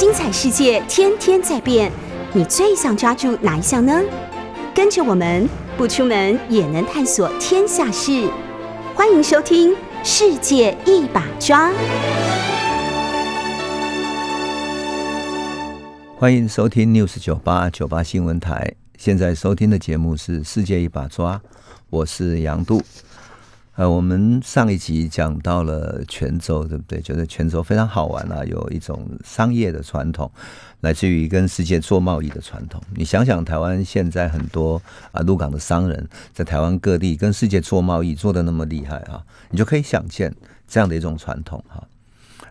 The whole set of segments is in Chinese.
精彩世界天天在变，你最想抓住哪一项呢？跟着我们不出门也能探索天下事，欢迎收听《世界一把抓》。欢迎收听 News 九八九八新闻台，现在收听的节目是《世界一把抓》，我是杨度。呃，我们上一集讲到了泉州，对不对？觉得泉州非常好玩啊，有一种商业的传统，来自于跟世界做贸易的传统。你想想，台湾现在很多啊，鹿港的商人，在台湾各地跟世界做贸易，做的那么厉害啊，你就可以想见这样的一种传统哈。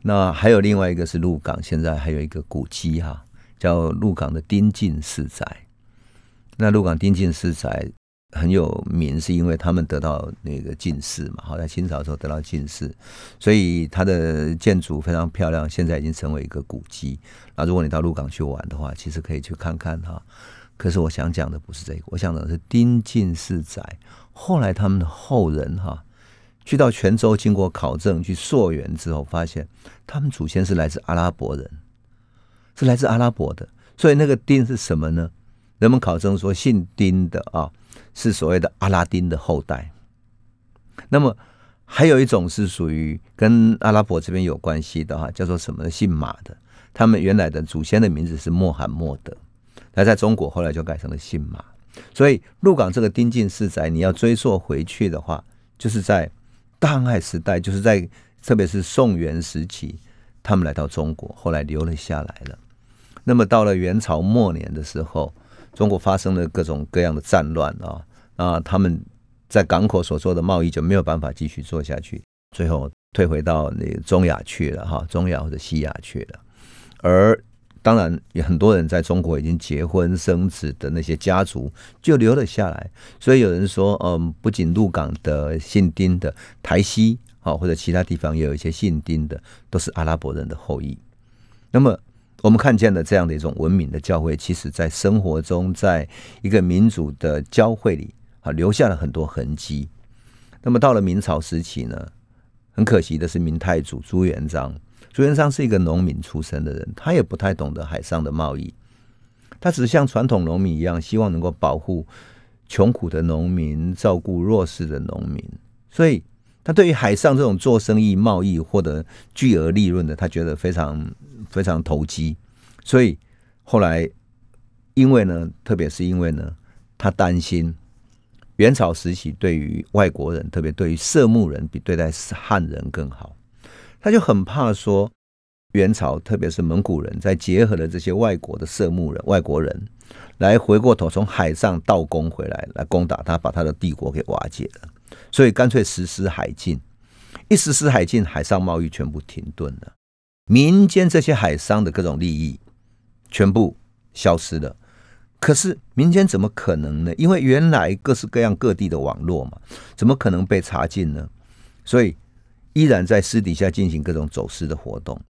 那还有另外一个是鹿港，现在还有一个古迹哈。叫鹿港的丁进四宅，那鹿港丁进四宅很有名，是因为他们得到那个进士嘛，好在清朝时候得到进士，所以它的建筑非常漂亮，现在已经成为一个古迹。那如果你到鹿港去玩的话，其实可以去看看哈。可是我想讲的不是这个，我想讲的是丁进士宅。后来他们的后人哈，去到泉州经过考证去溯源之后，发现他们祖先是来自阿拉伯人。是来自阿拉伯的，所以那个丁是什么呢？人们考证说，姓丁的啊，是所谓的阿拉丁的后代。那么还有一种是属于跟阿拉伯这边有关系的哈，叫做什么呢？姓马的，他们原来的祖先的名字是穆罕默德，那在中国后来就改成了姓马。所以鹿港这个丁进四宅，你要追溯回去的话，就是在大航海时代，就是在特别是宋元时期，他们来到中国，后来留了下来了。那么到了元朝末年的时候，中国发生了各种各样的战乱啊那，他们在港口所做的贸易就没有办法继续做下去，最后退回到那中亚去了哈，中亚或者西亚去了。而当然，有很多人在中国已经结婚生子的那些家族就留了下来。所以有人说，嗯，不仅鹿港的姓丁的台西啊，或者其他地方也有一些姓丁的，都是阿拉伯人的后裔。那么。我们看见的这样的一种文明的教会，其实在生活中，在一个民主的教会里啊，留下了很多痕迹。那么到了明朝时期呢，很可惜的是，明太祖朱元璋，朱元璋是一个农民出身的人，他也不太懂得海上的贸易，他只是像传统农民一样，希望能够保护穷苦的农民，照顾弱势的农民，所以。他对于海上这种做生意、贸易获得巨额利润的，他觉得非常非常投机。所以后来，因为呢，特别是因为呢，他担心元朝时期对于外国人，特别对于色目人比对待汉人更好，他就很怕说元朝，特别是蒙古人在结合了这些外国的色目人、外国人，来回过头从海上倒攻回来，来攻打他，把他的帝国给瓦解了。所以干脆实施海禁，一实施海禁，海上贸易全部停顿了，民间这些海商的各种利益全部消失了。可是民间怎么可能呢？因为原来各式各样各地的网络嘛，怎么可能被查禁呢？所以依然在私底下进行各种走私的活动。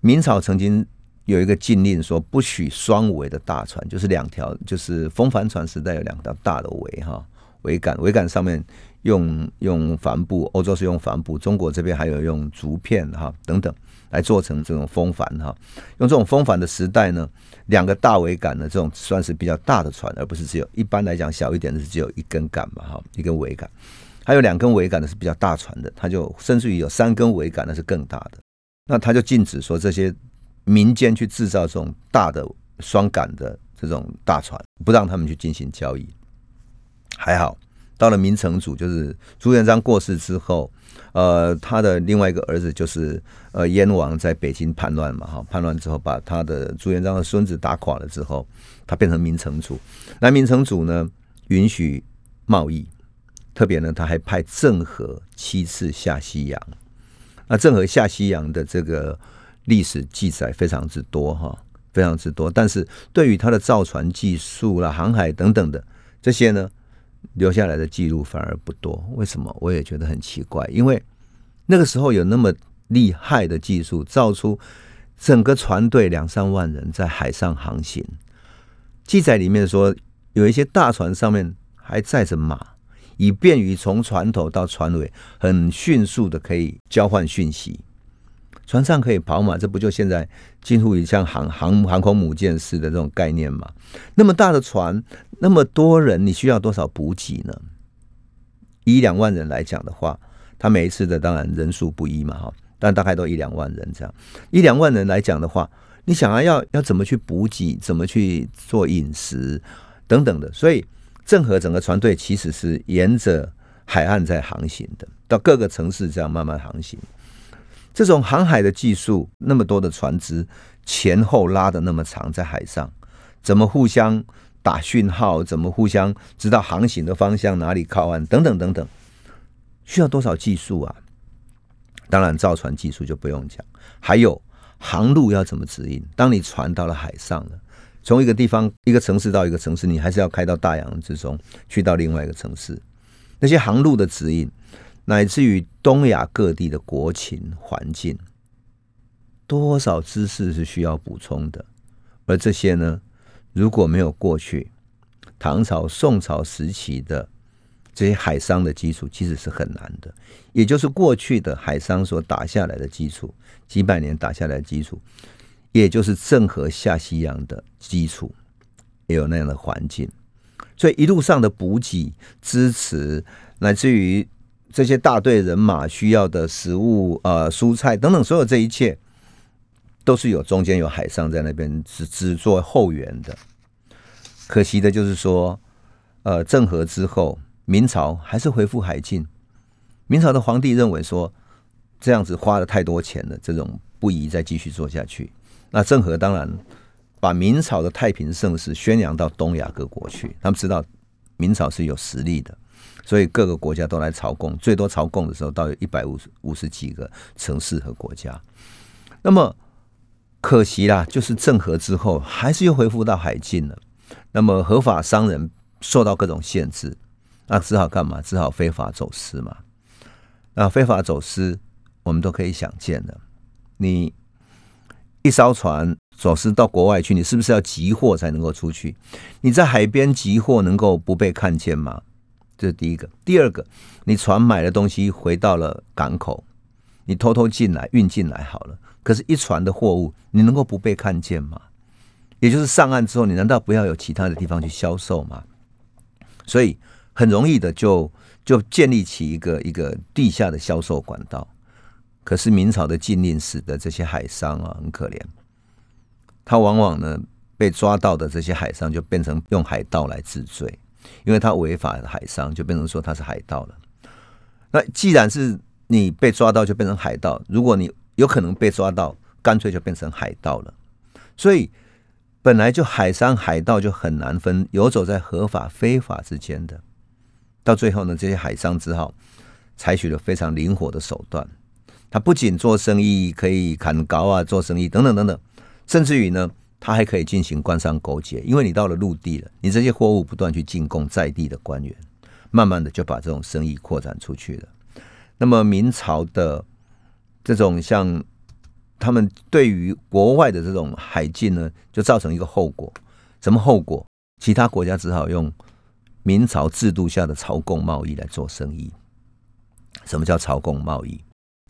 明朝曾经有一个禁令，说不许双桅的大船，就是两条，就是风帆船时代有两条大的桅哈。桅杆，桅杆上面用用帆布，欧洲是用帆布，中国这边还有用竹片哈等等来做成这种风帆哈。用这种风帆的时代呢，两个大桅杆呢，这种算是比较大的船，而不是只有一般来讲小一点的是只有一根杆嘛哈，一根桅杆，还有两根桅杆的是比较大船的，它就甚至于有三根桅杆那是更大的，那他就禁止说这些民间去制造这种大的双杆的这种大船，不让他们去进行交易。还好，到了明成祖，就是朱元璋过世之后，呃，他的另外一个儿子就是呃燕王在北京叛乱嘛，哈，叛乱之后把他的朱元璋的孙子打垮了之后，他变成明成祖。那明成祖呢，允许贸易，特别呢，他还派郑和七次下西洋。那郑和下西洋的这个历史记载非常之多，哈，非常之多。但是对于他的造船技术啦、航海等等的这些呢？留下来的记录反而不多，为什么？我也觉得很奇怪。因为那个时候有那么厉害的技术，造出整个船队两三万人在海上航行。记载里面说，有一些大船上面还载着马，以便于从船头到船尾很迅速的可以交换讯息。船上可以跑马，这不就现在近乎于像航航航空母舰式的这种概念吗？那么大的船，那么多人，你需要多少补给呢？一两万人来讲的话，他每一次的当然人数不一嘛，哈，但大概都一两万人这样。一两万人来讲的话，你想要要要怎么去补给，怎么去做饮食等等的，所以郑和整个船队其实是沿着海岸在航行的，到各个城市这样慢慢航行。这种航海的技术，那么多的船只前后拉的那么长，在海上怎么互相打讯号？怎么互相知道航行的方向哪里靠岸？等等等等，需要多少技术啊？当然，造船技术就不用讲，还有航路要怎么指引？当你船到了海上了，从一个地方一个城市到一个城市，你还是要开到大洋之中去到另外一个城市，那些航路的指引。乃至于东亚各地的国情环境，多少知识是需要补充的。而这些呢，如果没有过去唐朝、宋朝时期的这些海商的基础，其实是很难的。也就是过去的海商所打下来的基础，几百年打下来的基础，也就是郑和下西洋的基础，也有那样的环境。所以一路上的补给、支持，乃至于。这些大队人马需要的食物、呃，蔬菜等等，所有这一切，都是有中间有海上在那边只只做后援的。可惜的就是说，呃，郑和之后，明朝还是恢复海禁。明朝的皇帝认为说，这样子花了太多钱了，这种不宜再继续做下去。那郑和当然把明朝的太平盛世宣扬到东亚各国去，他们知道明朝是有实力的。所以各个国家都来朝贡，最多朝贡的时候到有一百五十五十几个城市和国家。那么可惜啦，就是郑和之后还是又恢复到海禁了。那么合法商人受到各种限制，那只好干嘛？只好非法走私嘛。那非法走私，我们都可以想见的。你一艘船走私到国外去，你是不是要集货才能够出去？你在海边集货能够不被看见吗？这是第一个，第二个，你船买的东西回到了港口，你偷偷进来运进来好了。可是，一船的货物，你能够不被看见吗？也就是上岸之后，你难道不要有其他的地方去销售吗？所以，很容易的就就建立起一个一个地下的销售管道。可是，明朝的禁令使得这些海商啊很可怜，他往往呢被抓到的这些海商就变成用海盗来治罪。因为他违法海商，就变成说他是海盗了。那既然是你被抓到，就变成海盗；如果你有可能被抓到，干脆就变成海盗了。所以本来就海商、海盗就很难分，游走在合法、非法之间的。到最后呢，这些海商只好采取了非常灵活的手段。他不仅做生意可以砍高啊，做生意等等等等，甚至于呢。他还可以进行官商勾结，因为你到了陆地了，你这些货物不断去进贡在地的官员，慢慢的就把这种生意扩展出去了。那么明朝的这种像他们对于国外的这种海禁呢，就造成一个后果，什么后果？其他国家只好用明朝制度下的朝贡贸易来做生意。什么叫朝贡贸易？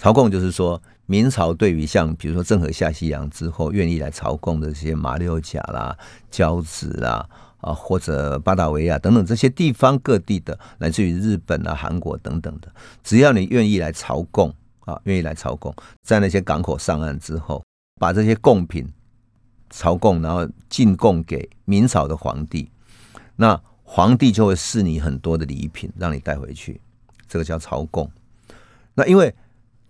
朝贡就是说。明朝对于像比如说郑和下西洋之后愿意来朝贡的这些马六甲啦、交趾啦啊，或者巴达维亚等等这些地方各地的，来自于日本啊、韩国等等的，只要你愿意来朝贡啊，愿意来朝贡，在那些港口上岸之后，把这些贡品朝贡，然后进贡给明朝的皇帝，那皇帝就会赐你很多的礼品，让你带回去，这个叫朝贡。那因为。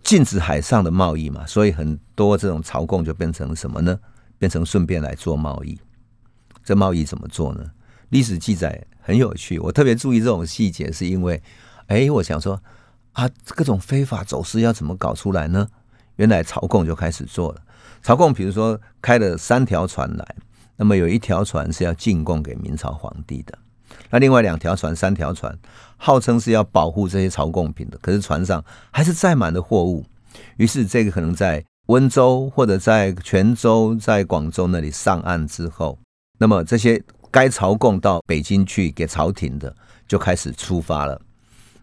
禁止海上的贸易嘛，所以很多这种朝贡就变成什么呢？变成顺便来做贸易。这贸易怎么做呢？历史记载很有趣，我特别注意这种细节，是因为，哎，我想说啊，各种非法走私要怎么搞出来呢？原来朝贡就开始做了。朝贡，比如说开了三条船来，那么有一条船是要进贡给明朝皇帝的。那另外两条船、三条船，号称是要保护这些朝贡品的，可是船上还是载满了货物。于是这个可能在温州或者在泉州、在广州那里上岸之后，那么这些该朝贡到北京去给朝廷的，就开始出发了。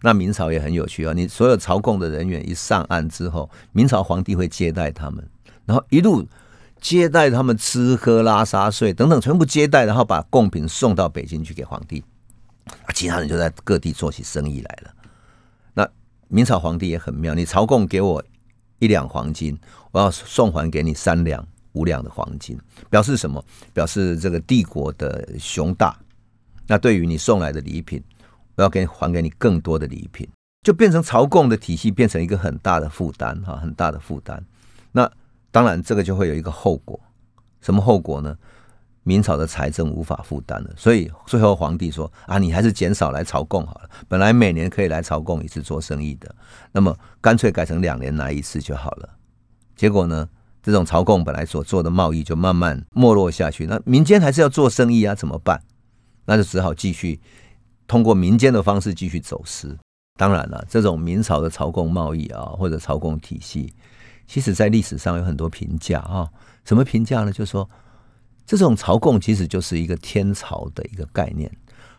那明朝也很有趣啊，你所有朝贡的人员一上岸之后，明朝皇帝会接待他们，然后一路接待他们吃喝拉撒睡等等，全部接待，然后把贡品送到北京去给皇帝。其他人就在各地做起生意来了。那明朝皇帝也很妙，你朝贡给我一两黄金，我要送还给你三两五两的黄金，表示什么？表示这个帝国的雄大。那对于你送来的礼品，我要给你还给你更多的礼品，就变成朝贡的体系变成一个很大的负担哈，很大的负担。那当然，这个就会有一个后果，什么后果呢？明朝的财政无法负担了，所以最后皇帝说：“啊，你还是减少来朝贡好了。本来每年可以来朝贡一次做生意的，那么干脆改成两年来一次就好了。”结果呢，这种朝贡本来所做的贸易就慢慢没落下去。那民间还是要做生意啊，怎么办？那就只好继续通过民间的方式继续走私。当然了，这种明朝的朝贡贸易啊，或者朝贡体系，其实在历史上有很多评价啊。什么评价呢？就是说。这种朝贡其实就是一个天朝的一个概念。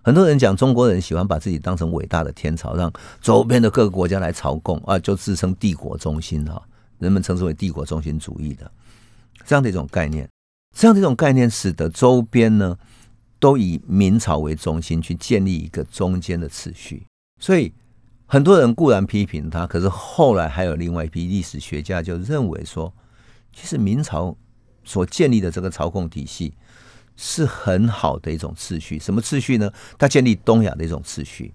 很多人讲中国人喜欢把自己当成伟大的天朝，让周边的各个国家来朝贡啊，就自称帝国中心哈。人们称之为帝国中心主义的这样的一种概念。这样的一种概念使得周边呢都以明朝为中心去建立一个中间的秩序。所以很多人固然批评他，可是后来还有另外一批历史学家就认为说，其实明朝。所建立的这个操控体系是很好的一种秩序。什么秩序呢？它建立东亚的一种秩序。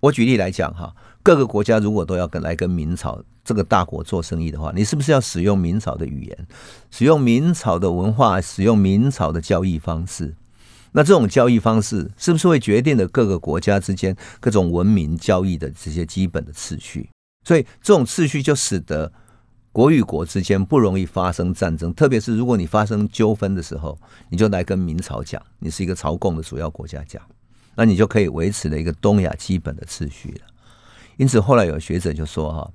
我举例来讲哈，各个国家如果都要跟来跟明朝这个大国做生意的话，你是不是要使用明朝的语言，使用明朝的文化，使用明朝的交易方式？那这种交易方式是不是会决定了各个国家之间各种文明交易的这些基本的次序？所以这种次序就使得。国与国之间不容易发生战争，特别是如果你发生纠纷的时候，你就来跟明朝讲，你是一个朝贡的主要国家讲，那你就可以维持了一个东亚基本的秩序了。因此，后来有学者就说：“哈，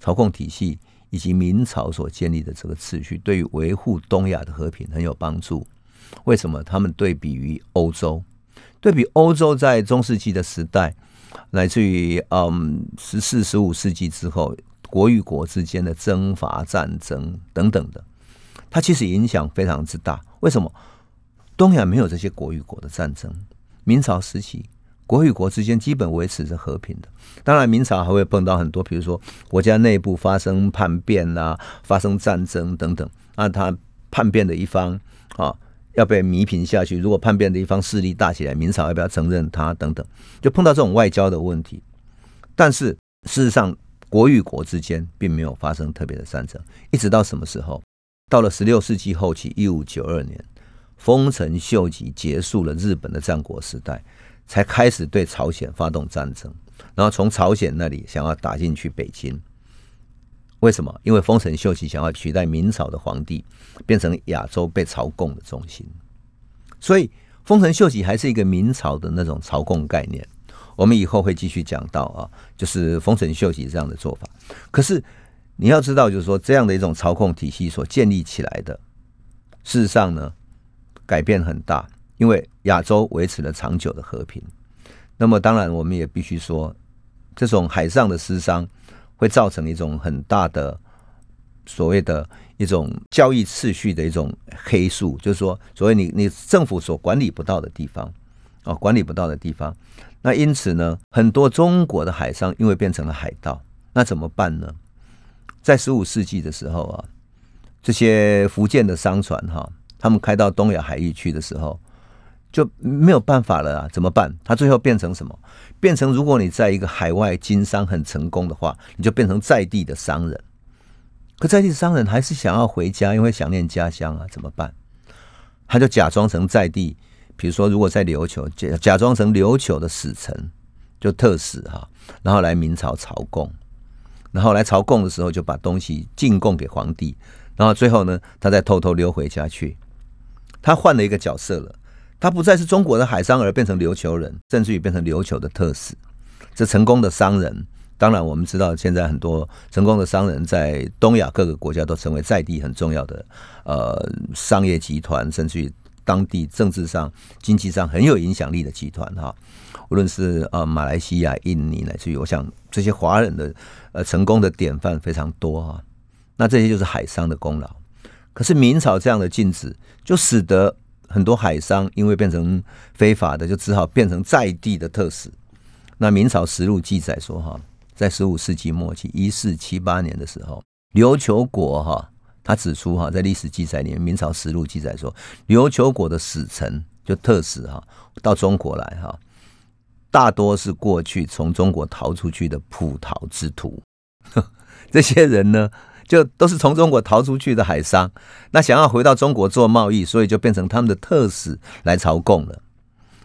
朝贡体系以及明朝所建立的这个秩序，对于维护东亚的和平很有帮助。为什么？他们对比于欧洲，对比欧洲在中世纪的时代，来自于嗯十四、十五世纪之后。”国与国之间的征伐战争等等的，它其实影响非常之大。为什么东亚没有这些国与国的战争？明朝时期，国与国之间基本维持着和平的。当然，明朝还会碰到很多，比如说国家内部发生叛变啊，发生战争等等。那他叛变的一方啊，要被弥平下去。如果叛变的一方势力大起来，明朝要不要承认他？等等，就碰到这种外交的问题。但是事实上，国与国之间并没有发生特别的战争，一直到什么时候？到了十六世纪后期，一五九二年，丰臣秀吉结束了日本的战国时代，才开始对朝鲜发动战争，然后从朝鲜那里想要打进去北京。为什么？因为丰臣秀吉想要取代明朝的皇帝，变成亚洲被朝贡的中心。所以，丰臣秀吉还是一个明朝的那种朝贡概念。我们以后会继续讲到啊，就是丰臣秀吉这样的做法。可是你要知道，就是说这样的一种操控体系所建立起来的，事实上呢，改变很大，因为亚洲维持了长久的和平。那么当然，我们也必须说，这种海上的私商会造成一种很大的所谓的一种交易次序的一种黑数，就是说，所谓你你政府所管理不到的地方啊，管理不到的地方。那因此呢，很多中国的海商因为变成了海盗，那怎么办呢？在十五世纪的时候啊，这些福建的商船哈，他们开到东亚海域去的时候，就没有办法了啊，怎么办？他最后变成什么？变成如果你在一个海外经商很成功的话，你就变成在地的商人。可在地商人还是想要回家，因为想念家乡啊，怎么办？他就假装成在地。比如说，如果在琉球假假装成琉球的使臣，就特使哈，然后来明朝朝贡，然后来朝贡的时候就把东西进贡给皇帝，然后最后呢，他再偷偷溜回家去。他换了一个角色了，他不再是中国的海商，而变成琉球人，甚至于变成琉球的特使。这成功的商人，当然我们知道，现在很多成功的商人在东亚各个国家都成为在地很重要的呃商业集团，甚至于。当地政治上、经济上很有影响力的集团哈。无论是呃马来西亚、印尼乃至于我想这些华人的呃成功的典范非常多哈。那这些就是海商的功劳。可是明朝这样的禁止，就使得很多海商因为变成非法的，就只好变成在地的特使。那明朝实录记载说哈，在十五世纪末期一四七八年的时候，琉球国哈。他指出哈，在历史记载里面，明朝实录记载说，琉球国的使臣就特使哈，到中国来哈，大多是过去从中国逃出去的葡萄之徒。这些人呢，就都是从中国逃出去的海商，那想要回到中国做贸易，所以就变成他们的特使来朝贡了。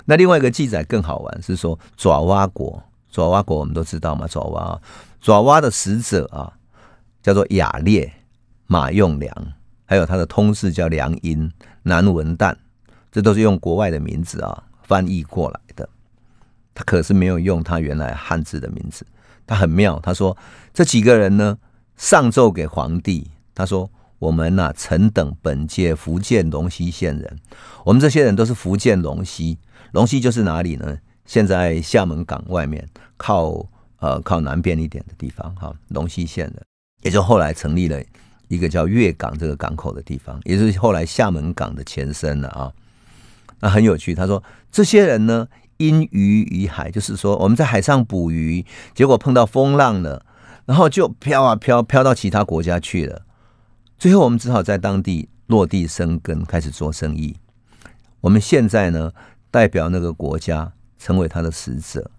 那另外一个记载更好玩，是说爪哇国，爪哇国我们都知道嘛，爪哇啊，爪哇的使者啊，叫做雅烈。马用良，还有他的通事叫梁音、南文旦，这都是用国外的名字啊翻译过来的。他可是没有用他原来汉字的名字。他很妙，他说这几个人呢上奏给皇帝，他说我们呐臣等本届福建龙溪县人，我们这些人都是福建龙溪。龙溪就是哪里呢？现在厦门港外面靠呃靠南边一点的地方哈，龙溪县的，也就后来成立了。一个叫粤港这个港口的地方，也是后来厦门港的前身了啊。那很有趣，他说这些人呢，因鱼于海，就是说我们在海上捕鱼，结果碰到风浪了，然后就飘啊飘，飘到其他国家去了。最后我们只好在当地落地生根，开始做生意。我们现在呢，代表那个国家成为他的使者，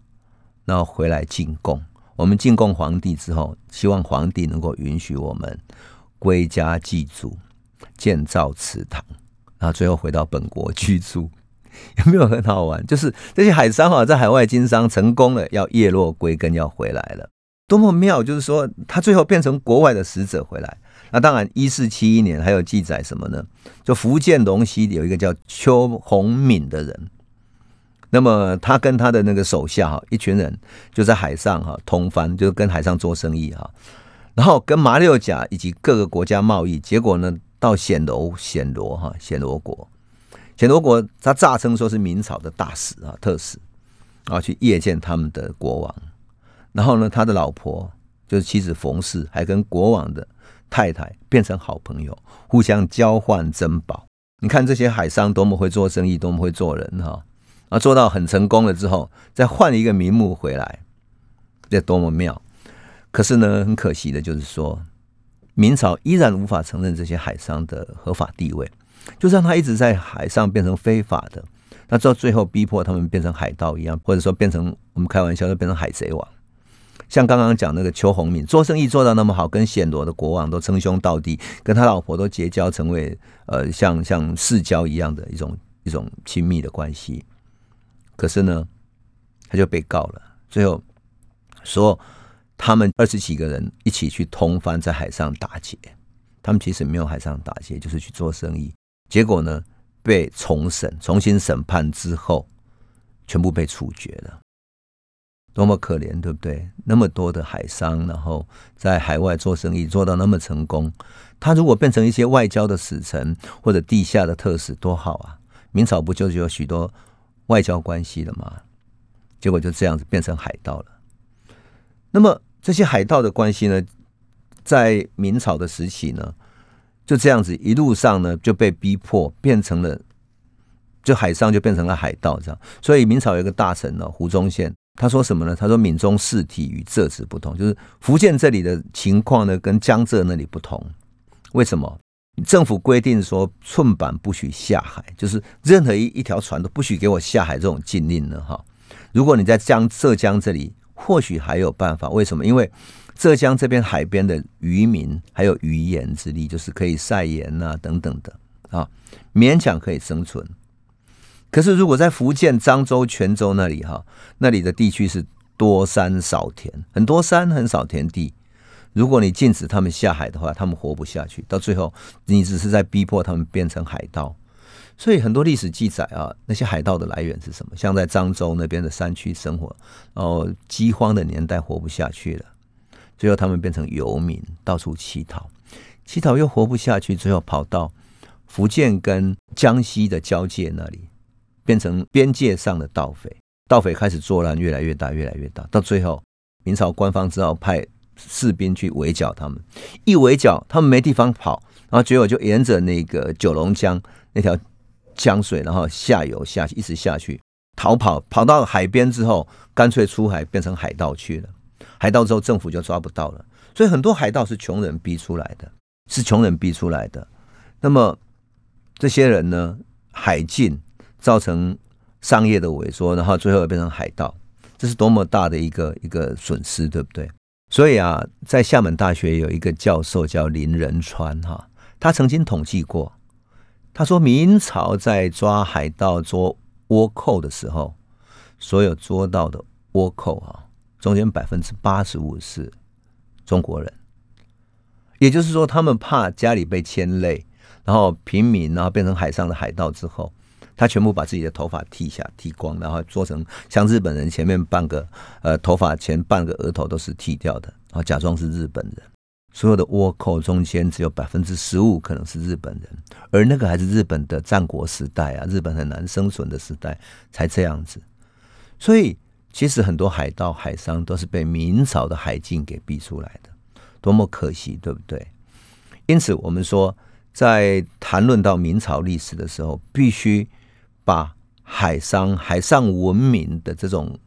然后回来进贡。我们进贡皇帝之后，希望皇帝能够允许我们。归家祭祖，建造祠堂，然后最后回到本国居住，有没有很好玩？就是这些海商啊，在海外经商成功了，要叶落归根，要回来了，多么妙！就是说，他最后变成国外的使者回来。那当然，一四七一年还有记载什么呢？就福建龙溪有一个叫邱洪敏的人，那么他跟他的那个手下哈，一群人就在海上哈通帆，就是跟海上做生意哈。然后跟马六甲以及各个国家贸易，结果呢，到显罗显罗哈显罗国，显罗国他诈称说是明朝的大使啊特使，啊去谒见他们的国王。然后呢，他的老婆就是妻子冯氏，还跟国王的太太变成好朋友，互相交换珍宝。你看这些海商多么会做生意，多么会做人哈！啊，做到很成功了之后，再换一个名目回来，这多么妙！可是呢，很可惜的就是说，明朝依然无法承认这些海商的合法地位，就像他一直在海上变成非法的，那到最后逼迫他们变成海盗一样，或者说变成我们开玩笑，就变成海贼王。像刚刚讲那个邱鸿敏，做生意做到那么好，跟暹罗的国王都称兄道弟，跟他老婆都结交，成为呃像像世交一样的一种一种亲密的关系。可是呢，他就被告了，最后说。他们二十几个人一起去通番，在海上打劫。他们其实没有海上打劫，就是去做生意。结果呢，被重审、重新审判之后，全部被处决了。多么可怜，对不对？那么多的海商，然后在海外做生意做到那么成功，他如果变成一些外交的使臣或者地下的特使，多好啊！明朝不就是有许多外交关系了吗？结果就这样子变成海盗了。那么这些海盗的关系呢，在明朝的时期呢，就这样子一路上呢就被逼迫变成了，就海上就变成了海盗这样。所以明朝有一个大臣呢，胡宗宪，他说什么呢？他说闽中事体与浙子不同，就是福建这里的情况呢跟江浙那里不同。为什么？政府规定说寸板不许下海，就是任何一一条船都不许给我下海这种禁令呢。哈，如果你在江浙江这里。或许还有办法，为什么？因为浙江这边海边的渔民还有渔盐之力，就是可以晒盐啊等等的啊，勉强可以生存。可是如果在福建漳州、泉州那里哈，那里的地区是多山少田，很多山很少田地。如果你禁止他们下海的话，他们活不下去。到最后，你只是在逼迫他们变成海盗。所以很多历史记载啊，那些海盗的来源是什么？像在漳州那边的山区生活，然后饥荒的年代活不下去了，最后他们变成游民，到处乞讨，乞讨又活不下去，最后跑到福建跟江西的交界那里，变成边界上的盗匪。盗匪开始作乱，越来越大，越来越大，到最后，明朝官方只好派士兵去围剿他们。一围剿，他们没地方跑，然后结果就沿着那个九龙江那条江水，然后下游下去，一直下去逃跑，跑到海边之后，干脆出海变成海盗去了。海盗之后，政府就抓不到了。所以很多海盗是穷人逼出来的，是穷人逼出来的。那么这些人呢，海禁造成。商业的萎缩，然后最后变成海盗，这是多么大的一个一个损失，对不对？所以啊，在厦门大学有一个教授叫林仁川哈，他曾经统计过，他说明朝在抓海盗、捉倭寇的时候，所有捉到的倭寇啊，中间百分之八十五是中国人，也就是说，他们怕家里被牵累，然后平民然后变成海上的海盗之后。他全部把自己的头发剃下、剃光，然后做成像日本人前面半个呃头发前半个额头都是剃掉的，然后假装是日本人。所有的倭寇中间只有百分之十五可能是日本人，而那个还是日本的战国时代啊，日本很难生存的时代才这样子。所以其实很多海盗、海商都是被明朝的海禁给逼出来的，多么可惜，对不对？因此我们说，在谈论到明朝历史的时候，必须。把海商、海上文明的这种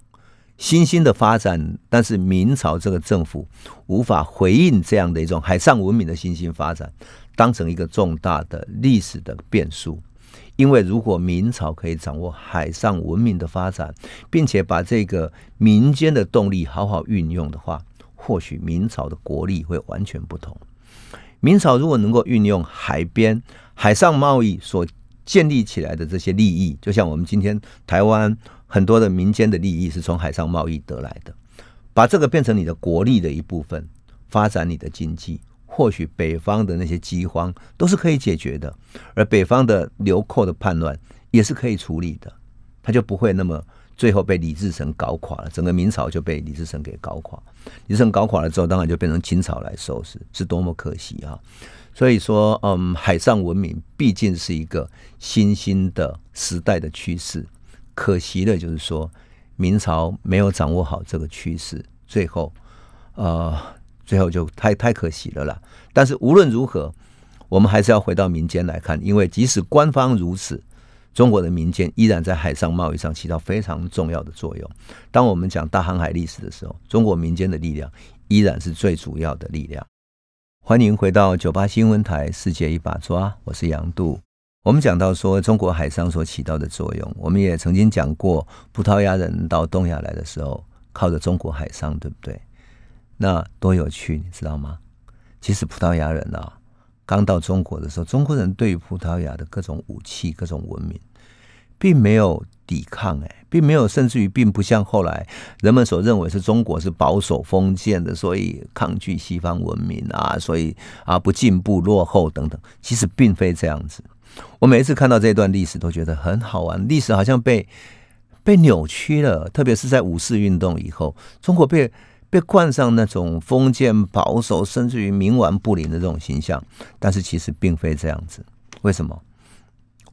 新兴的发展，但是明朝这个政府无法回应这样的一种海上文明的新兴发展，当成一个重大的历史的变数。因为如果明朝可以掌握海上文明的发展，并且把这个民间的动力好好运用的话，或许明朝的国力会完全不同。明朝如果能够运用海边海上贸易所建立起来的这些利益，就像我们今天台湾很多的民间的利益是从海上贸易得来的，把这个变成你的国力的一部分，发展你的经济，或许北方的那些饥荒都是可以解决的，而北方的流寇的叛乱也是可以处理的，他就不会那么最后被李自成搞垮了，整个明朝就被李自成给搞垮，李自成搞垮了之后，当然就变成清朝来收拾，是多么可惜啊！所以说，嗯，海上文明毕竟是一个新兴的时代的趋势。可惜的就是说，明朝没有掌握好这个趋势，最后，呃，最后就太太可惜了啦。但是无论如何，我们还是要回到民间来看，因为即使官方如此，中国的民间依然在海上贸易上起到非常重要的作用。当我们讲大航海历史的时候，中国民间的力量依然是最主要的力量。欢迎回到九八新闻台《世界一把抓》，我是杨度。我们讲到说中国海上所起到的作用，我们也曾经讲过，葡萄牙人到东亚来的时候，靠着中国海上，对不对？那多有趣，你知道吗？其实葡萄牙人啊，刚到中国的时候，中国人对于葡萄牙的各种武器、各种文明，并没有。抵抗哎，并没有，甚至于并不像后来人们所认为是中国是保守封建的，所以抗拒西方文明啊，所以啊不进步、落后等等。其实并非这样子。我每一次看到这段历史，都觉得很好玩。历史好像被被扭曲了，特别是在五四运动以后，中国被被冠上那种封建、保守，甚至于冥顽不灵的这种形象。但是其实并非这样子。为什么？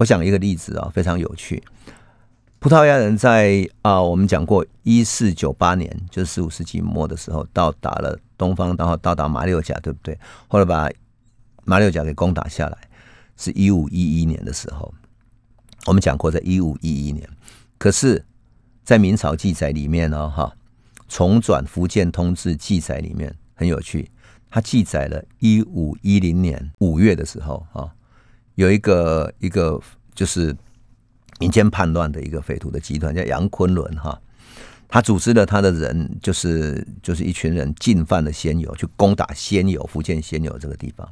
我讲一个例子啊，非常有趣。葡萄牙人在啊，我们讲过，一四九八年，就是十五世纪末的时候，到达了东方，然后到达马六甲，对不对？后来把马六甲给攻打下来，是一五一一年的时候。我们讲过，在一五一一年，可是，在明朝记载里面呢，哈，重转福建通志记载里面很有趣，它记载了一五一零年五月的时候，哈，有一个一个就是。民间叛乱的一个匪徒的集团叫杨昆仑哈，他组织了他的人，就是就是一群人进犯了仙游，去攻打仙游，福建仙游这个地方。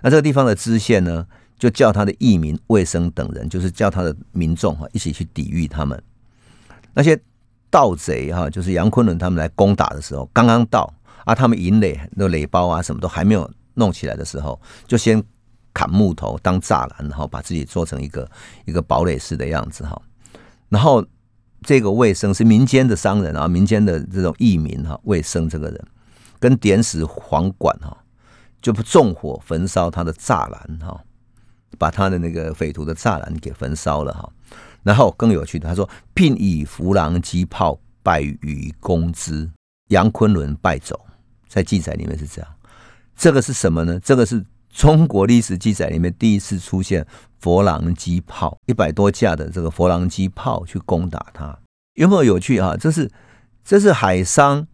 那这个地方的知县呢，就叫他的义民卫生等人，就是叫他的民众哈，一起去抵御他们。那些盗贼哈，就是杨昆仑他们来攻打的时候，刚刚到啊，他们营垒那垒包啊，什么都还没有弄起来的时候，就先。砍木头当栅栏，然后把自己做成一个一个堡垒式的样子哈。然后这个卫生是民间的商人啊，民间的这种义民哈，卫生这个人跟点死黄管哈，就不纵火焚烧他的栅栏哈。把他的那个匪徒的栅栏给焚烧了哈。然后更有趣的，他说并以弗狼机炮败于攻之，杨昆仑败走，在记载里面是这样。这个是什么呢？这个是中国历史记载里面第一次出现佛狼机炮，一百多架的这个佛狼机炮去攻打他，有没有有趣啊？这是这是海商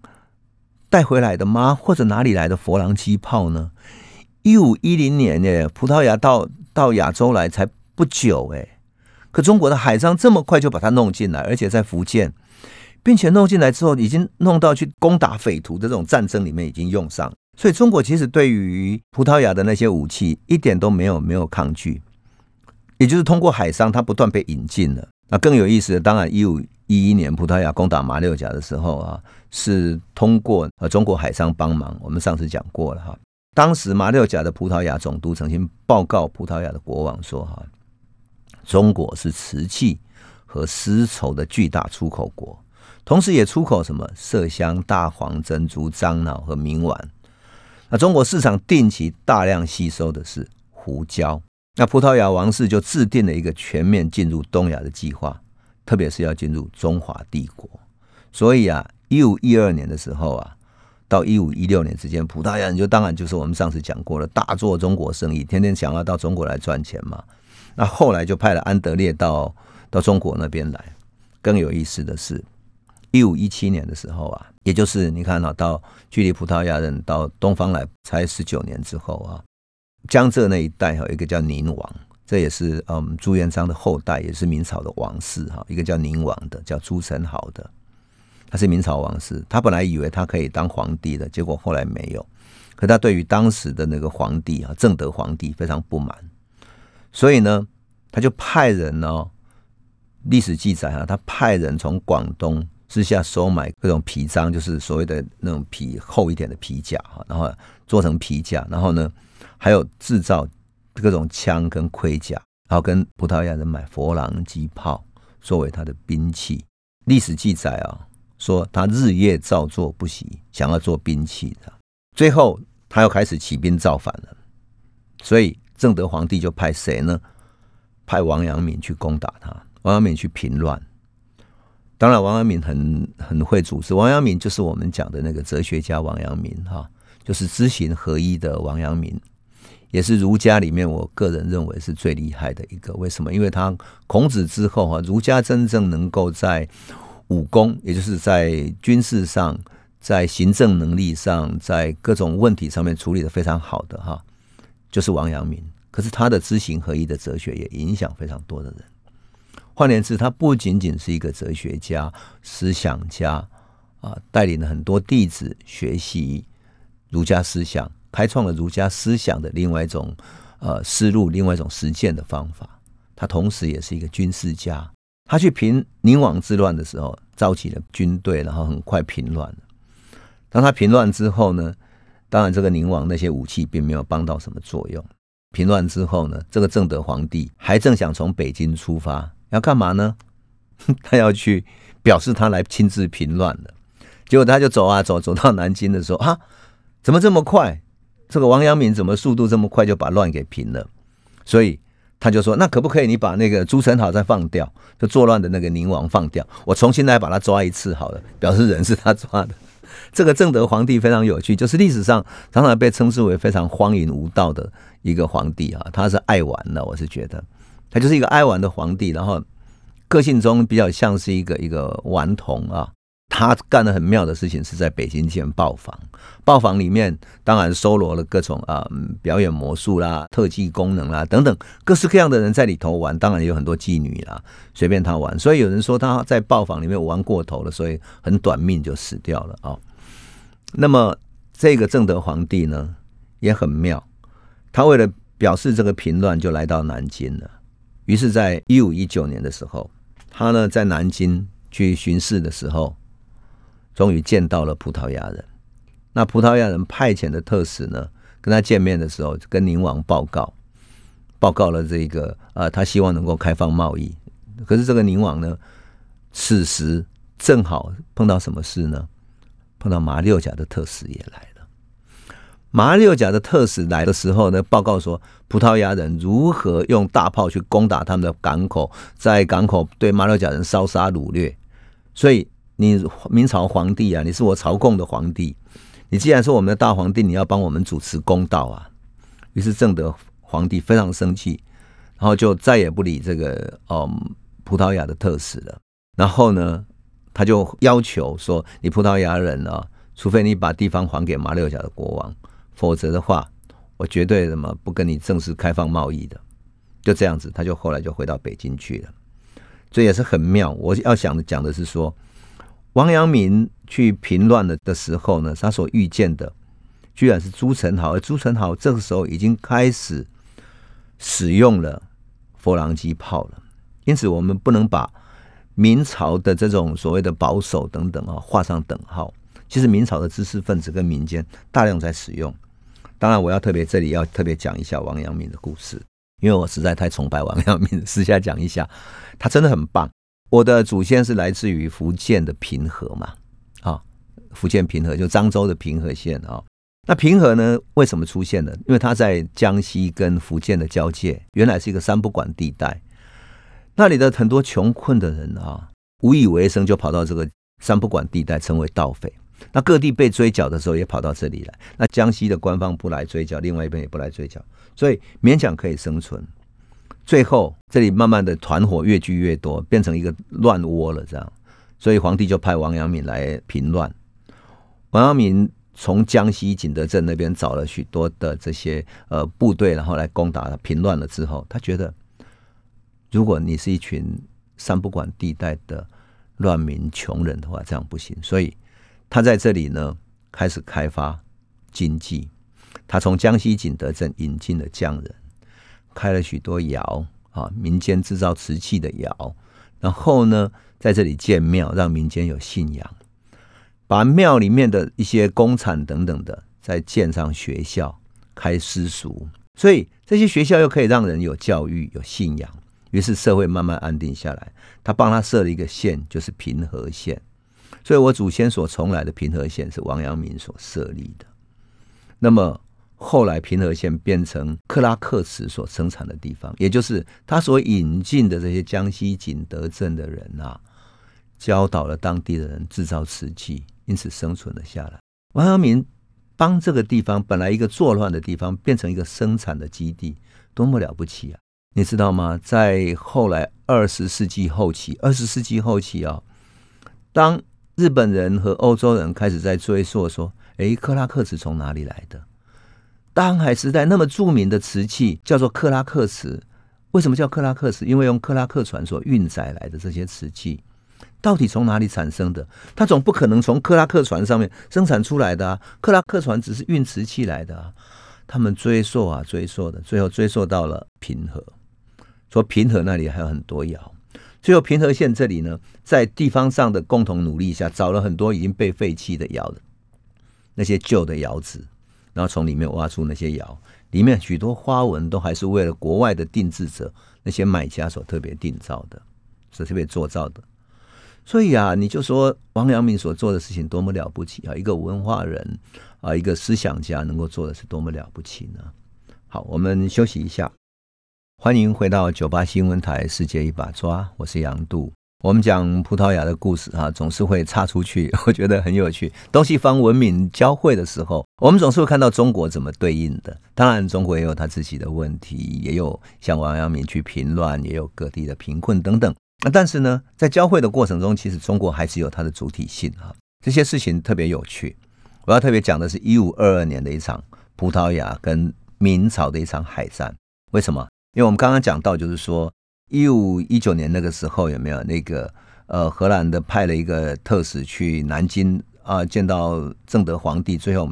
带回来的吗？或者哪里来的佛狼机炮呢？一五一零年呢，葡萄牙到到亚洲来才不久哎。可中国的海商这么快就把它弄进来，而且在福建，并且弄进来之后，已经弄到去攻打匪徒的这种战争里面已经用上。所以中国其实对于葡萄牙的那些武器一点都没有没有抗拒，也就是通过海商，它不断被引进了。那更有意思的，当然一五一一年葡萄牙攻打马六甲的时候啊，是通过呃中国海商帮忙。我们上次讲过了哈，当时马六甲的葡萄牙总督曾经报告葡萄牙的国王说哈。中国是瓷器和丝绸的巨大出口国，同时也出口什么麝香、大黄、珍珠、樟脑和明丸。那中国市场定期大量吸收的是胡椒。那葡萄牙王室就制定了一个全面进入东亚的计划，特别是要进入中华帝国。所以啊，一五一二年的时候啊，到一五一六年之间，葡萄牙人就当然就是我们上次讲过了，大做中国生意，天天想要到中国来赚钱嘛。那后来就派了安德烈到到中国那边来。更有意思的是，一五一七年的时候啊，也就是你看啊，到距离葡萄牙人到东方来才十九年之后啊，江浙那一带有一个叫宁王，这也是嗯朱元璋的后代，也是明朝的王室哈。一个叫宁王的，叫朱宸濠的，他是明朝王室。他本来以为他可以当皇帝的，结果后来没有。可他对于当时的那个皇帝啊，正德皇帝非常不满。所以呢，他就派人呢，历史记载啊，他派人从广东私下收买各种皮章，就是所谓的那种皮厚一点的皮甲哈，然后做成皮甲，然后呢，还有制造各种枪跟盔甲，然后跟葡萄牙人买佛朗机炮作为他的兵器。历史记载啊，说他日夜照做不息，想要做兵器的，最后他又开始起兵造反了，所以。正德皇帝就派谁呢？派王阳明去攻打他，王阳明去平乱。当然，王阳明很很会组织。王阳明就是我们讲的那个哲学家王阳明，哈，就是知行合一的王阳明，也是儒家里面我个人认为是最厉害的一个。为什么？因为他孔子之后啊，儒家真正能够在武功，也就是在军事上、在行政能力上、在各种问题上面处理的非常好的哈。就是王阳明，可是他的知行合一的哲学也影响非常多的人。换言之，他不仅仅是一个哲学家、思想家啊，带领了很多弟子学习儒家思想，开创了儒家思想的另外一种呃思路，另外一种实践的方法。他同时也是一个军事家，他去平宁王之乱的时候，召集了军队，然后很快平乱。当他平乱之后呢？当然，这个宁王那些武器并没有帮到什么作用。平乱之后呢，这个正德皇帝还正想从北京出发，要干嘛呢？他要去表示他来亲自平乱了。结果他就走啊走，走到南京的时候啊，怎么这么快？这个王阳明怎么速度这么快就把乱给平了？所以他就说：“那可不可以你把那个朱宸濠再放掉，就作乱的那个宁王放掉，我重新来把他抓一次好了，表示人是他抓的。”这个正德皇帝非常有趣，就是历史上常常被称之为非常荒淫无道的一个皇帝啊，他是爱玩的，我是觉得他就是一个爱玩的皇帝，然后个性中比较像是一个一个顽童啊。他干的很妙的事情是在北京建报房，报房里面当然收罗了各种啊表演魔术啦、特技功能啦等等各式各样的人在里头玩，当然也有很多妓女啦，随便他玩。所以有人说他在报房里面玩过头了，所以很短命就死掉了啊。那么这个正德皇帝呢也很妙，他为了表示这个平乱，就来到南京了。于是，在一五一九年的时候，他呢在南京去巡视的时候。终于见到了葡萄牙人，那葡萄牙人派遣的特使呢，跟他见面的时候，跟宁王报告，报告了这个啊，他希望能够开放贸易。可是这个宁王呢，此时正好碰到什么事呢？碰到马六甲的特使也来。马六甲的特使来的时候呢，报告说葡萄牙人如何用大炮去攻打他们的港口，在港口对马六甲人烧杀掳掠。所以你明朝皇帝啊，你是我朝贡的皇帝，你既然是我们的大皇帝，你要帮我们主持公道啊。于是正德皇帝非常生气，然后就再也不理这个嗯葡萄牙的特使了。然后呢，他就要求说：你葡萄牙人啊，除非你把地方还给马六甲的国王。否则的话，我绝对什么不跟你正式开放贸易的。就这样子，他就后来就回到北京去了。这也是很妙。我要想讲的是说，王阳明去平乱了的时候呢，他所遇见的居然是朱宸濠，而朱宸濠这个时候已经开始使用了佛郎机炮了。因此，我们不能把明朝的这种所谓的保守等等啊画上等号。其实明朝的知识分子跟民间大量在使用。当然，我要特别这里要特别讲一下王阳明的故事，因为我实在太崇拜王阳明。私下讲一下，他真的很棒。我的祖先是来自于福建的平和嘛，啊，福建平和就漳州的平和县啊。那平和呢，为什么出现呢？因为它在江西跟福建的交界，原来是一个三不管地带，那里的很多穷困的人啊，无以为生，就跑到这个三不管地带，成为盗匪。那各地被追缴的时候，也跑到这里来。那江西的官方不来追缴，另外一边也不来追缴，所以勉强可以生存。最后，这里慢慢的团伙越聚越多，变成一个乱窝了。这样，所以皇帝就派王阳明来平乱。王阳明从江西景德镇那边找了许多的这些呃部队，然后来攻打平乱了之后，他觉得，如果你是一群三不管地带的乱民穷人的话，这样不行。所以。他在这里呢，开始开发经济。他从江西景德镇引进了匠人，开了许多窑啊，民间制造瓷器的窑。然后呢，在这里建庙，让民间有信仰。把庙里面的一些工厂等等的，再建上学校，开私塾。所以这些学校又可以让人有教育、有信仰。于是社会慢慢安定下来。他帮他设了一个县，就是平和县。所以，我祖先所从来的平和县是王阳明所设立的。那么后来，平和县变成克拉克瓷所生产的地方，也就是他所引进的这些江西景德镇的人啊，教导了当地的人制造瓷器，因此生存了下来。王阳明帮这个地方本来一个作乱的地方，变成一个生产的基地，多么了不起啊！你知道吗？在后来二十世纪后期，二十世纪后期啊，当日本人和欧洲人开始在追溯说：“哎，克拉克瓷从哪里来的？大航海时代那么著名的瓷器叫做克拉克瓷，为什么叫克拉克瓷？因为用克拉克船所运载来的这些瓷器，到底从哪里产生的？它总不可能从克拉克船上面生产出来的啊！克拉克船只是运瓷器来的啊！他们追溯啊，追溯的，最后追溯到了平和，说平和那里还有很多窑。”最后，平和县这里呢，在地方上的共同努力下，找了很多已经被废弃的窑的那些旧的窑址，然后从里面挖出那些窑，里面许多花纹都还是为了国外的定制者那些买家所特别定造的，是特别做造的。所以啊，你就说王阳明所做的事情多么了不起啊！一个文化人啊，一个思想家能够做的是多么了不起呢？好，我们休息一下。欢迎回到九八新闻台《世界一把抓》，我是杨度。我们讲葡萄牙的故事啊，总是会插出去，我觉得很有趣。东西方文明交汇的时候，我们总是会看到中国怎么对应的。当然，中国也有他自己的问题，也有像王阳明去平乱，也有各地的贫困等等。那但是呢，在交汇的过程中，其实中国还是有它的主体性啊。这些事情特别有趣。我要特别讲的是一五二二年的一场葡萄牙跟明朝的一场海战，为什么？因为我们刚刚讲到，就是说一五一九年那个时候有没有那个呃荷兰的派了一个特使去南京啊见到正德皇帝，最后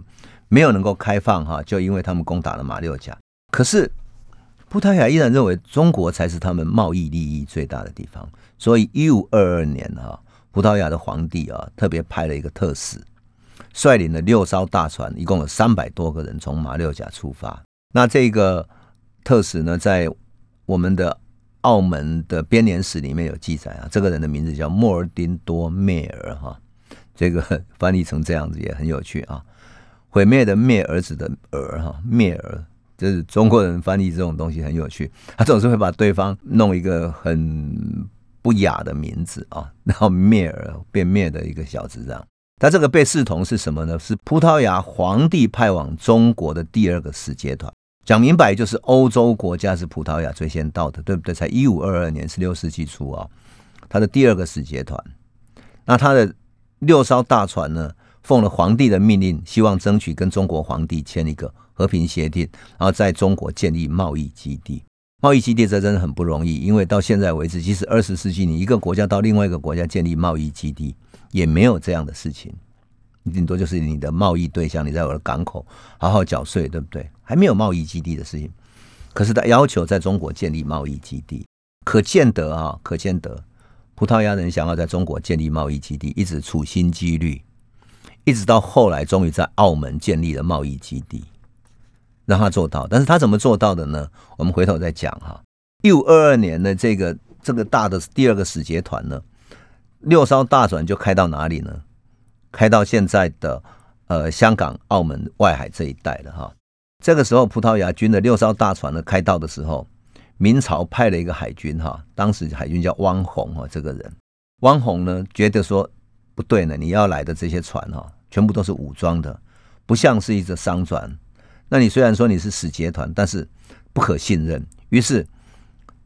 没有能够开放哈，就因为他们攻打了马六甲。可是葡萄牙依然认为中国才是他们贸易利益最大的地方，所以一五二二年哈，葡萄牙的皇帝啊特别派了一个特使，率领了六艘大船，一共有三百多个人从马六甲出发。那这个。特使呢，在我们的澳门的编年史里面有记载啊，这个人的名字叫莫尔丁多·灭尔哈，这个翻译成这样子也很有趣啊。毁灭的灭儿子的儿哈灭儿，就是中国人翻译这种东西很有趣，他总是会把对方弄一个很不雅的名字啊，然后灭儿变灭的一个小子这样。他这个被视同是什么呢？是葡萄牙皇帝派往中国的第二个使节团。讲明白就是欧洲国家是葡萄牙最先到的，对不对？才一五二二年，十六世纪初啊，他的第二个使节团。那他的六艘大船呢，奉了皇帝的命令，希望争取跟中国皇帝签一个和平协定，然后在中国建立贸易基地。贸易基地这真的很不容易，因为到现在为止，即使二十世纪你一个国家到另外一个国家建立贸易基地。也没有这样的事情，顶多就是你的贸易对象，你在我的港口好好缴税，对不对？还没有贸易基地的事情。可是他要求在中国建立贸易基地，可见得啊，可见得葡萄牙人想要在中国建立贸易基地，一直处心积虑，一直到后来终于在澳门建立了贸易基地，让他做到。但是他怎么做到的呢？我们回头再讲哈。一五二二年的这个这个大的第二个使节团呢？六艘大船就开到哪里呢？开到现在的呃香港、澳门外海这一带了哈。这个时候，葡萄牙军的六艘大船呢开到的时候，明朝派了一个海军哈，当时海军叫汪洪哈，这个人汪洪呢觉得说不对呢，你要来的这些船哈，全部都是武装的，不像是一只商船。那你虽然说你是使节团，但是不可信任。于是，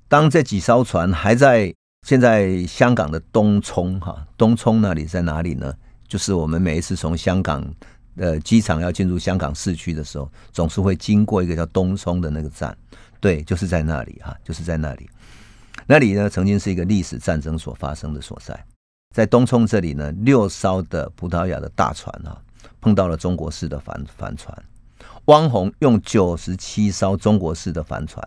当这几艘船还在。现在香港的东涌哈，东涌那里在哪里呢？就是我们每一次从香港的机场要进入香港市区的时候，总是会经过一个叫东涌的那个站，对，就是在那里哈，就是在那里。那里呢，曾经是一个历史战争所发生的所在。在东涌这里呢，六艘的葡萄牙的大船啊，碰到了中国式的帆帆船。汪洪用九十七艘中国式的帆船。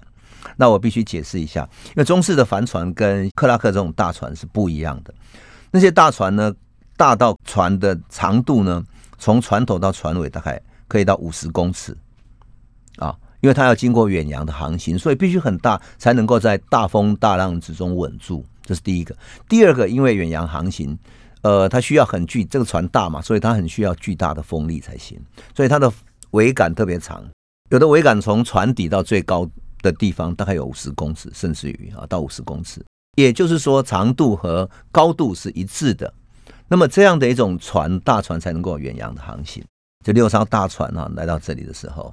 那我必须解释一下，因为中式的帆船跟克拉克这种大船是不一样的。那些大船呢，大到船的长度呢，从船头到船尾大概可以到五十公尺啊，因为它要经过远洋的航行，所以必须很大才能够在大风大浪之中稳住。这是第一个。第二个，因为远洋航行，呃，它需要很巨，这个船大嘛，所以它很需要巨大的风力才行，所以它的桅杆特别长，有的桅杆从船底到最高。的地方大概有五十公尺，甚至于啊到五十公尺，也就是说长度和高度是一致的。那么这样的一种船，大船才能够远洋的航行。这六艘大船啊来到这里的时候，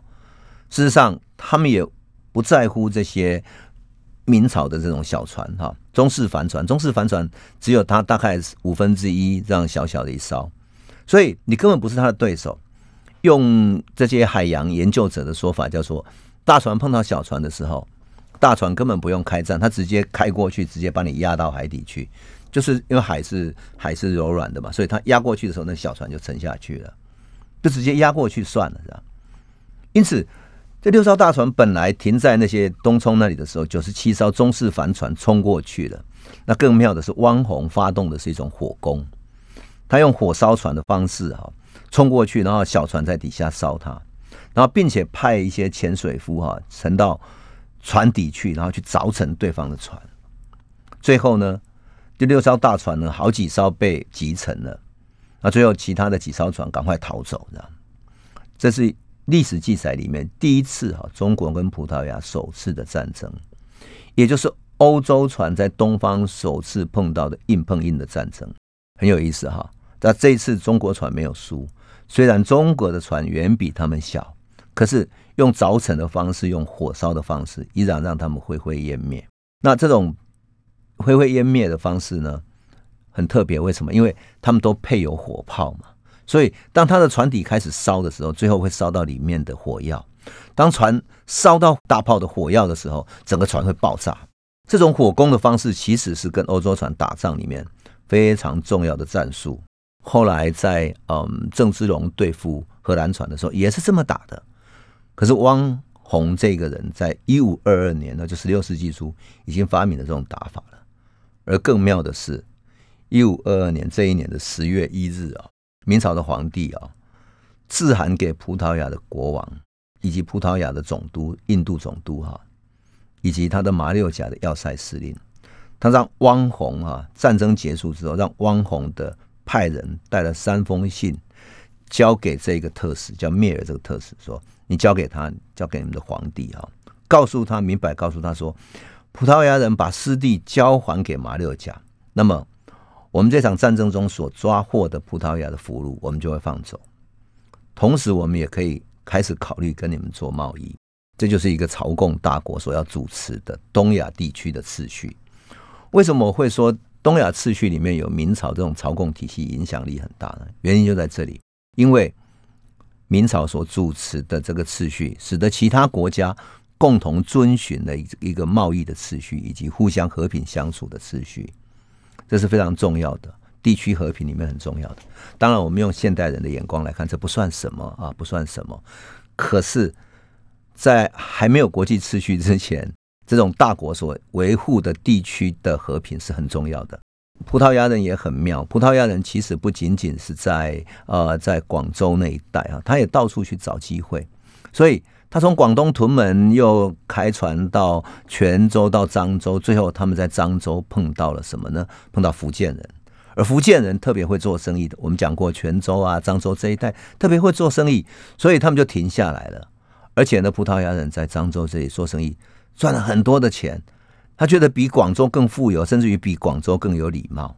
事实上他们也不在乎这些明朝的这种小船哈，中式帆船，中式帆船只有它大概五分之一这样小小的一艘，所以你根本不是他的对手。用这些海洋研究者的说法叫做。大船碰到小船的时候，大船根本不用开战，它直接开过去，直接把你压到海底去。就是因为海是海是柔软的嘛，所以它压过去的时候，那小船就沉下去了，就直接压过去算了，是吧？因此，这六艘大船本来停在那些东冲那里的时候，九十七艘中式帆船冲过去了。那更妙的是，汪洪发动的是一种火攻，他用火烧船的方式哈冲过去，然后小船在底下烧它。然后，并且派一些潜水夫哈沉到船底去，然后去凿沉对方的船。最后呢，第六艘大船呢，好几艘被击沉了。那最后，其他的几艘船赶快逃走，这样。这是历史记载里面第一次哈，中国跟葡萄牙首次的战争，也就是欧洲船在东方首次碰到的硬碰硬的战争，很有意思哈。那这一次中国船没有输，虽然中国的船远比他们小。可是用凿沉的方式，用火烧的方式，依然让他们灰灰烟灭。那这种灰灰烟灭的方式呢，很特别。为什么？因为他们都配有火炮嘛。所以当他的船底开始烧的时候，最后会烧到里面的火药。当船烧到大炮的火药的时候，整个船会爆炸。这种火攻的方式，其实是跟欧洲船打仗里面非常重要的战术。后来在嗯郑芝龙对付荷兰船的时候，也是这么打的。可是汪洪这个人在一五二二年，那就十六世纪初，已经发明了这种打法。而更妙的是，一五二二年这一年的十月一日啊，明朝的皇帝啊，致函给葡萄牙的国王以及葡萄牙的总督、印度总督哈，以及他的马六甲的要塞司令，他让汪洪啊，战争结束之后，让汪洪的派人带了三封信。交给这个特使，叫灭尔这个特使，说你交给他，交给你们的皇帝啊，告诉他明白，告诉他说，葡萄牙人把失地交还给马六甲，那么我们这场战争中所抓获的葡萄牙的俘虏，我们就会放走，同时我们也可以开始考虑跟你们做贸易。这就是一个朝贡大国所要主持的东亚地区的次序。为什么我会说东亚次序里面有明朝这种朝贡体系影响力很大呢？原因就在这里，因为明朝所主持的这个次序，使得其他国家共同遵循的一一个贸易的次序，以及互相和平相处的次序，这是非常重要的。地区和平里面很重要的。当然，我们用现代人的眼光来看，这不算什么啊，不算什么。可是。在还没有国际秩序之前，这种大国所维护的地区的和平是很重要的。葡萄牙人也很妙，葡萄牙人其实不仅仅是在呃在广州那一带啊，他也到处去找机会。所以他从广东屯门又开船到泉州到漳州，最后他们在漳州碰到了什么呢？碰到福建人，而福建人特别会做生意的。我们讲过泉州啊、漳州这一带特别会做生意，所以他们就停下来了。而且呢，葡萄牙人在漳州这里做生意，赚了很多的钱。他觉得比广州更富有，甚至于比广州更有礼貌。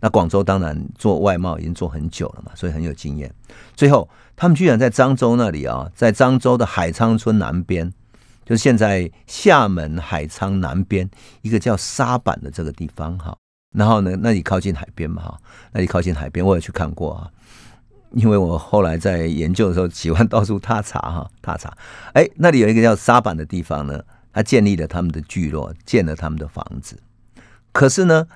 那广州当然做外贸已经做很久了嘛，所以很有经验。最后，他们居然在漳州那里啊，在漳州的海沧村南边，就是现在厦门海沧南边一个叫沙板的这个地方哈。然后呢，那里靠近海边嘛哈，那里靠近海边，我也去看过啊。因为我后来在研究的时候，喜欢到处踏查哈，踏查。哎，那里有一个叫沙板的地方呢，他建立了他们的聚落，建了他们的房子。可是呢，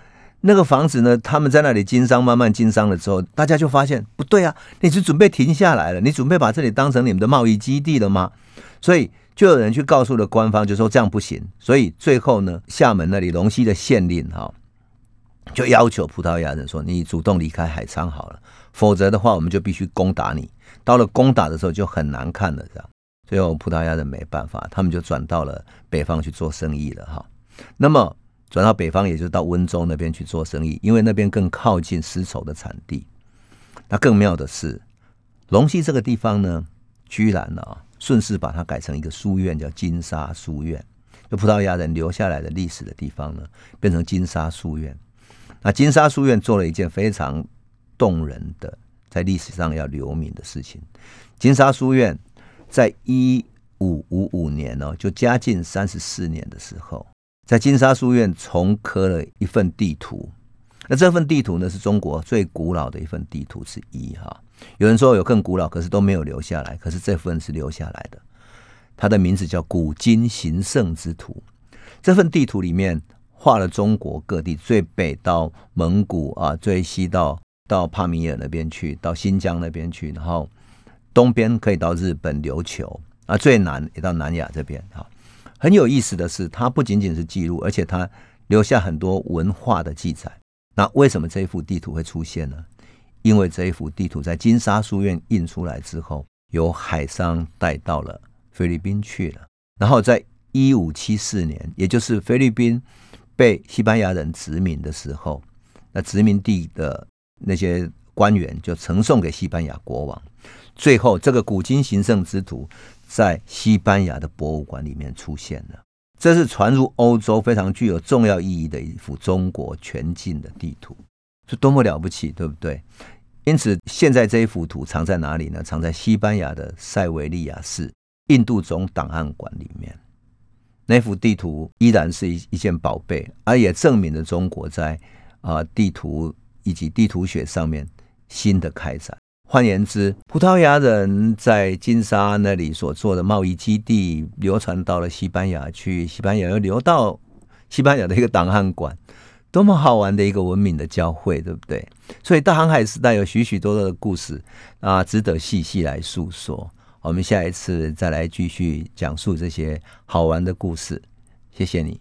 那个房子呢，他们在那里经商，慢慢经商了之后，大家就发现不对啊，你是准备停下来了，你准备把这里当成你们的贸易基地了吗？所以就有人去告诉了官方，就说这样不行。所以最后呢，厦门那里龙溪的县令哈，就要求葡萄牙人说，你主动离开海沧好了。否则的话，我们就必须攻打你。到了攻打的时候，就很难看了，这样。最后，葡萄牙人没办法，他们就转到了北方去做生意了，哈。那么，转到北方，也就到温州那边去做生意，因为那边更靠近丝绸的产地。那更妙的是，龙溪这个地方呢，居然啊，顺势把它改成一个书院，叫金沙书院。就葡萄牙人留下来的历史的地方呢，变成金沙书院。那金沙书院做了一件非常。动人的，在历史上要留名的事情。金沙书院在一五五五年呢，就嘉靖三十四年的时候，在金沙书院重刻了一份地图。那这份地图呢，是中国最古老的一份地图之一。哈，有人说有更古老，可是都没有留下来。可是这份是留下来的，它的名字叫《古今行胜之图》。这份地图里面画了中国各地，最北到蒙古啊，最西到。到帕米尔那边去，到新疆那边去，然后东边可以到日本琉球啊，最南也到南亚这边。哈，很有意思的是，它不仅仅是记录，而且它留下很多文化的记载。那为什么这一幅地图会出现呢？因为这一幅地图在金沙书院印出来之后，由海商带到了菲律宾去了。然后在一五七四年，也就是菲律宾被西班牙人殖民的时候，那殖民地的。那些官员就呈送给西班牙国王，最后这个古今行胜之图在西班牙的博物馆里面出现了。这是传入欧洲非常具有重要意义的一幅中国全境的地图，是多么了不起，对不对？因此，现在这一幅图藏在哪里呢？藏在西班牙的塞维利亚市印度总档案馆里面。那幅地图依然是一一件宝贝，而也证明了中国在啊地图。以及地图学上面新的开展。换言之，葡萄牙人在金沙那里所做的贸易基地流传到了西班牙去，西班牙又流到西班牙的一个档案馆，多么好玩的一个文明的交汇，对不对？所以大航海时代有许许多多的故事啊，值得细细来诉说。我们下一次再来继续讲述这些好玩的故事。谢谢你。